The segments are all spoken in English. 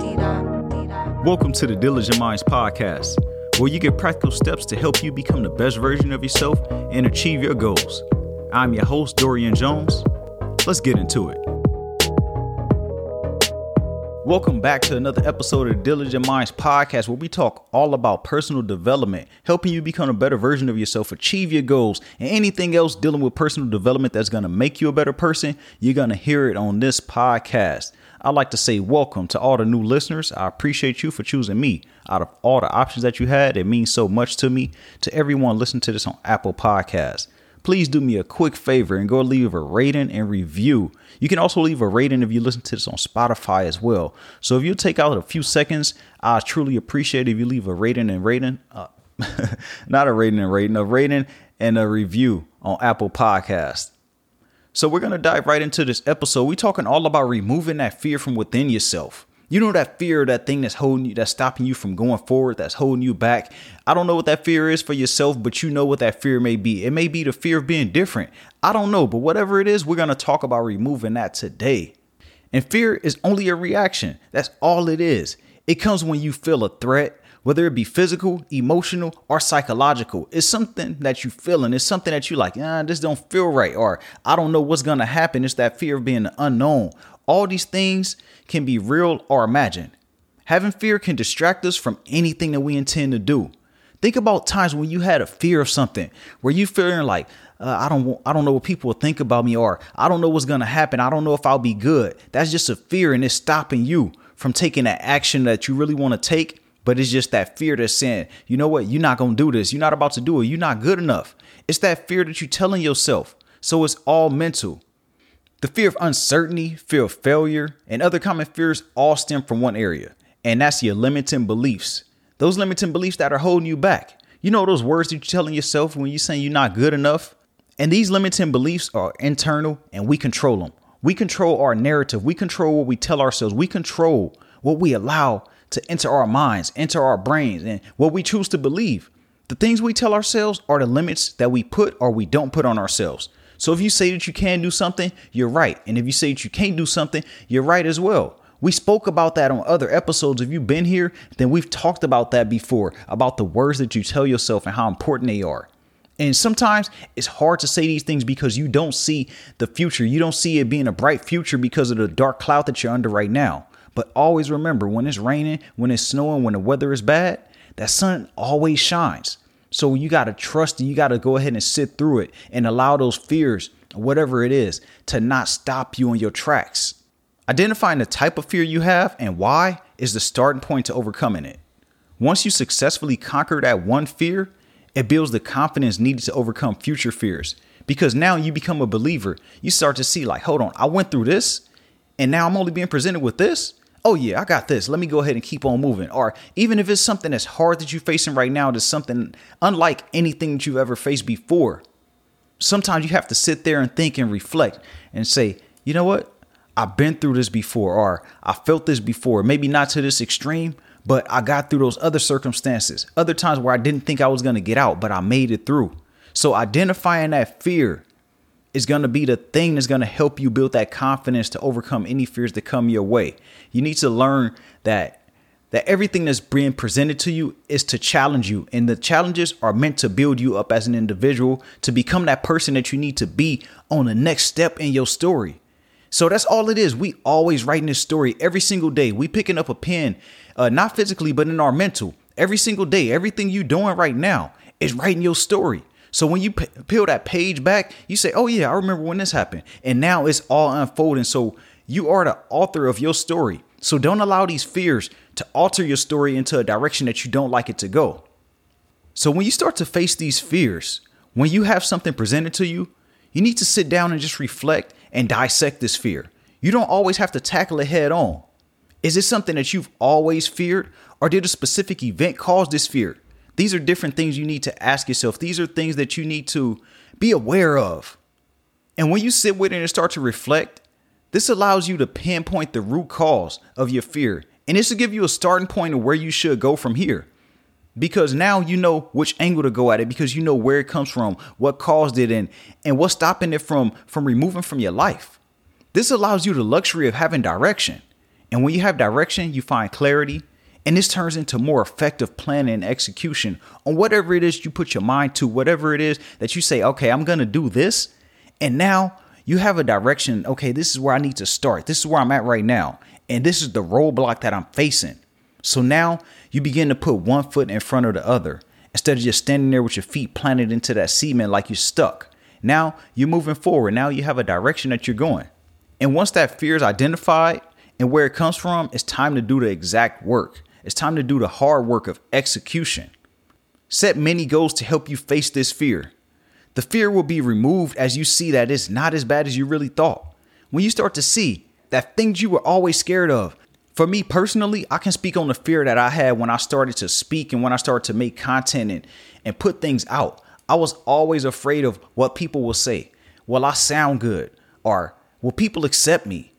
Welcome to the Diligent Minds podcast, where you get practical steps to help you become the best version of yourself and achieve your goals. I'm your host, Dorian Jones. Let's get into it. Welcome back to another episode of Diligent Minds podcast, where we talk all about personal development, helping you become a better version of yourself, achieve your goals, and anything else dealing with personal development that's going to make you a better person. You're going to hear it on this podcast. I'd like to say welcome to all the new listeners. I appreciate you for choosing me out of all the options that you had. It means so much to me. To everyone listening to this on Apple Podcasts, please do me a quick favor and go leave a rating and review. You can also leave a rating if you listen to this on Spotify as well. So if you take out a few seconds, I truly appreciate if you leave a rating and rating. Uh, not a rating and rating, a rating and a review on Apple Podcasts. So we're going to dive right into this episode. We're talking all about removing that fear from within yourself. You know that fear, that thing that's holding you, that's stopping you from going forward, that's holding you back. I don't know what that fear is for yourself, but you know what that fear may be. It may be the fear of being different. I don't know, but whatever it is, we're going to talk about removing that today. And fear is only a reaction. That's all it is. It comes when you feel a threat, whether it be physical, emotional, or psychological. It's something that you feel and it's something that you like, ah, this don't feel right, or I don't know what's gonna happen. It's that fear of being unknown. All these things can be real or imagined. Having fear can distract us from anything that we intend to do. Think about times when you had a fear of something, where you feeling like, uh, I don't, I don't know what people will think about me, or I don't know what's gonna happen. I don't know if I'll be good. That's just a fear, and it's stopping you from taking that action that you really want to take but it's just that fear that's saying, you know what, you're not to do this. You're not about to do it. You're not good enough. It's that fear that you're telling yourself. So it's all mental. The fear of uncertainty, fear of failure, and other common fears all stem from one area, and that's your limiting beliefs. Those limiting beliefs that are holding you back. You know those words that you're telling yourself when you're saying you're not good enough? And these limiting beliefs are internal and we control them. We control our narrative. We control what we tell ourselves. We control what we allow to enter our minds, enter our brains, and what we choose to believe. The things we tell ourselves are the limits that we put or we don't put on ourselves. So if you say that you can do something, you're right. And if you say that you can't do something, you're right as well. We spoke about that on other episodes. If you've been here, then we've talked about that before about the words that you tell yourself and how important they are. And sometimes it's hard to say these things because you don't see the future. You don't see it being a bright future because of the dark cloud that you're under right now. But always remember when it's raining, when it's snowing, when the weather is bad, that sun always shines. So you got to trust and you got to go ahead and sit through it and allow those fears, whatever it is, to not stop you in your tracks. Identifying the type of fear you have and why is the starting point to overcoming it. Once you successfully conquer that one fear, it builds the confidence needed to overcome future fears. Because now you become a believer. You start to see, like, hold on, I went through this, and now I'm only being presented with this oh yeah, I got this. Let me go ahead and keep on moving. Or even if it's something that's hard that you're facing right now, that's something unlike anything that you've ever faced before. Sometimes you have to sit there and think and reflect and say, you know what? I've been through this before, or I felt this before. Maybe not to this extreme, but I got through those other circumstances. Other times where I didn't think I was going to get out, but I made it through. So identifying that fear is going to be the thing that's going to help you build that confidence to overcome any fears that come your way. You need to learn that that everything that's being presented to you is to challenge you and the challenges are meant to build you up as an individual to become that person that you need to be on the next step in your story. So that's all it is. We always writing this story every single day. We picking up a pen, uh, not physically, but in our mental. Every single day, everything you doing right now is writing your story. So when you peel that page back, you say, "Oh yeah, I remember when this happened," and now it's all unfolding. So you are the author of your story. So don't allow these fears to alter your story into a direction that you don't like it to go. So when you start to face these fears, when you have something presented to you, you need to sit down and just reflect and dissect this fear. You don't always have to tackle it head on. Is it something that you've always feared, or did a specific event cause this fear? These are different things you need to ask yourself. These are things that you need to be aware of. And when you sit with it and start to reflect, this allows you to pinpoint the root cause of your fear. And this will give you a starting point of where you should go from here. Because now you know which angle to go at it because you know where it comes from, what caused it and and what's stopping it from from removing from your life. This allows you the luxury of having direction. And when you have direction, you find clarity, and this turns into more effective planning and execution on whatever it is you put your mind to, whatever it is that you say, okay, I'm going to do this. And now you have a direction. Okay, this is where I need to start. This is where I'm at right now. And this is the roadblock that I'm facing. So now you begin to put one foot in front of the other instead of just standing there with your feet planted into that cement like you're stuck. Now you're moving forward. Now you have a direction that you're going. And once that fear is identified and where it comes from, it's time to do the exact work. It's time to do the hard work of execution. Set many goals to help you face this fear. The fear will be removed as you see that it's not as bad as you really thought. When you start to see that things you were always scared of, for me personally, I can speak on the fear that I had when I started to speak and when I started to make content and, and put things out. I was always afraid of what people will say. Will I sound good? Or will people accept me?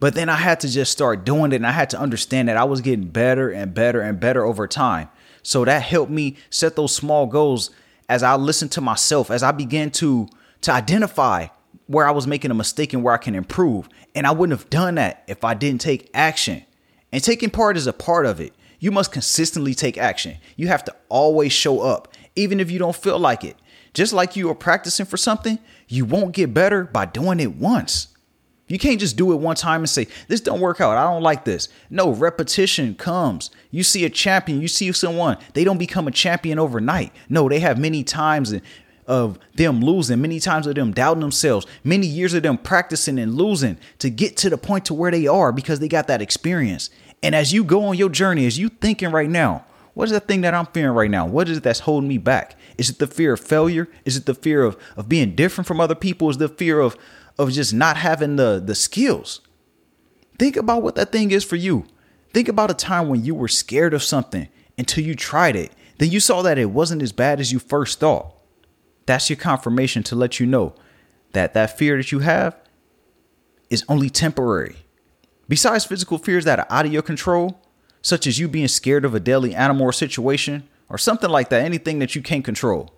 But then I had to just start doing it and I had to understand that I was getting better and better and better over time. So that helped me set those small goals as I listened to myself, as I began to to identify where I was making a mistake and where I can improve. And I wouldn't have done that if I didn't take action. And taking part is a part of it. You must consistently take action. You have to always show up, even if you don't feel like it. Just like you are practicing for something, you won't get better by doing it once. You can't just do it one time and say, this don't work out. I don't like this. No, repetition comes. You see a champion, you see someone, they don't become a champion overnight. No, they have many times of them losing, many times of them doubting themselves, many years of them practicing and losing to get to the point to where they are because they got that experience. And as you go on your journey, as you thinking right now, what is the thing that I'm fearing right now? What is it that's holding me back? Is it the fear of failure? Is it the fear of, of being different from other people? Is the fear of of just not having the the skills. Think about what that thing is for you. Think about a time when you were scared of something until you tried it. Then you saw that it wasn't as bad as you first thought. That's your confirmation to let you know that that fear that you have is only temporary. Besides physical fears that are out of your control, such as you being scared of a deadly animal or situation, or something like that, anything that you can't control,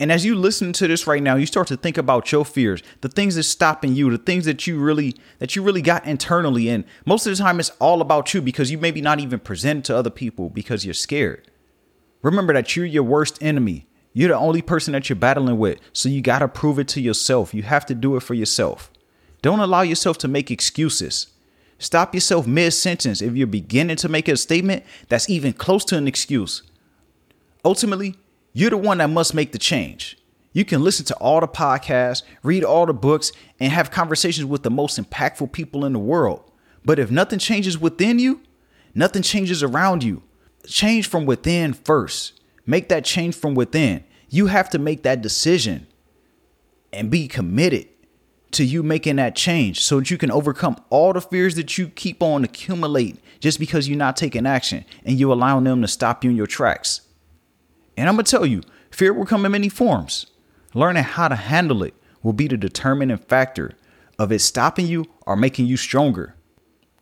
and as you listen to this right now, you start to think about your fears, the things that's stopping you, the things that you really that you really got internally. And most of the time it's all about you because you maybe not even present to other people because you're scared. Remember that you're your worst enemy. You're the only person that you're battling with. So you got to prove it to yourself. You have to do it for yourself. Don't allow yourself to make excuses. Stop yourself mid sentence if you're beginning to make a statement that's even close to an excuse. Ultimately, you're the one that must make the change. You can listen to all the podcasts, read all the books, and have conversations with the most impactful people in the world. But if nothing changes within you, nothing changes around you. Change from within first. Make that change from within. You have to make that decision and be committed to you making that change so that you can overcome all the fears that you keep on accumulating just because you're not taking action and you're allowing them to stop you in your tracks. And I'm going to tell you, fear will come in many forms. Learning how to handle it will be the determining factor of it stopping you or making you stronger.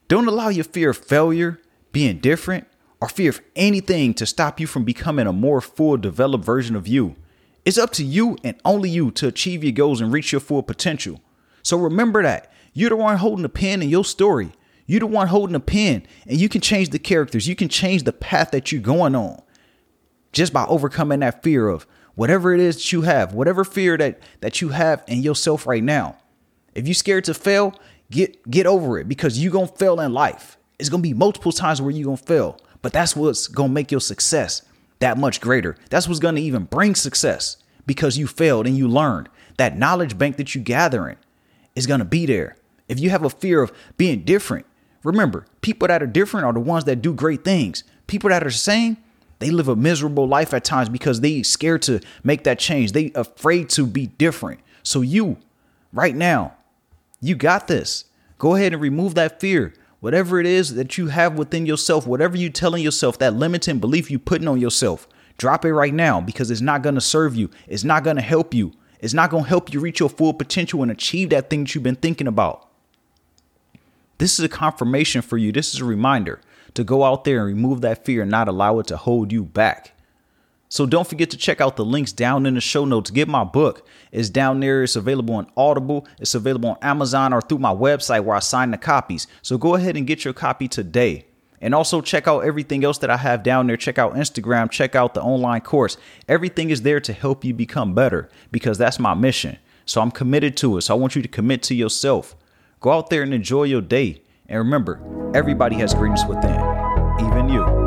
Don't allow your fear of failure, being different, or fear of anything to stop you from becoming a more full developed version of you. It's up to you and only you to achieve your goals and reach your full potential. So remember that. You're the one holding the pen in your story. You're the one holding the pen, and you can change the characters. You can change the path that you're going on just by overcoming that fear of whatever it is that you have, whatever fear that that you have in yourself right now. If you're scared to fail, get get over it because you're gonna fail in life. It's gonna be multiple times where you're gonna fail, but that's what's gonna make your success that much greater. That's what's gonna even bring success because you failed and you learned. That knowledge bank that you're gathering is gonna be there. If you have a fear of being different, remember, people that are different are the ones that do great things. People that are the same, they live a miserable life at times because they scared to make that change. They afraid to be different. So you, right now, you got this. Go ahead and remove that fear. Whatever it is that you have within yourself, whatever you telling yourself, that limiting belief you putting on yourself, drop it right now because it's not going to serve you. It's not going to help you. It's not going to help you reach your full potential and achieve that thing that you've been thinking about. This is a confirmation for you. This is a reminder to go out there and remove that fear and not allow it to hold you back. So don't forget to check out the links down in the show notes. Get my book. It's down there. It's available on Audible. It's available on Amazon or through my website where I sign the copies. So go ahead and get your copy today. And also check out everything else that I have down there. Check out Instagram, check out the online course. Everything is there to help you become better because that's my mission. So I'm committed to it. So I want you to commit to yourself. Go out there and enjoy your day. And remember, everybody has greatness within, even you.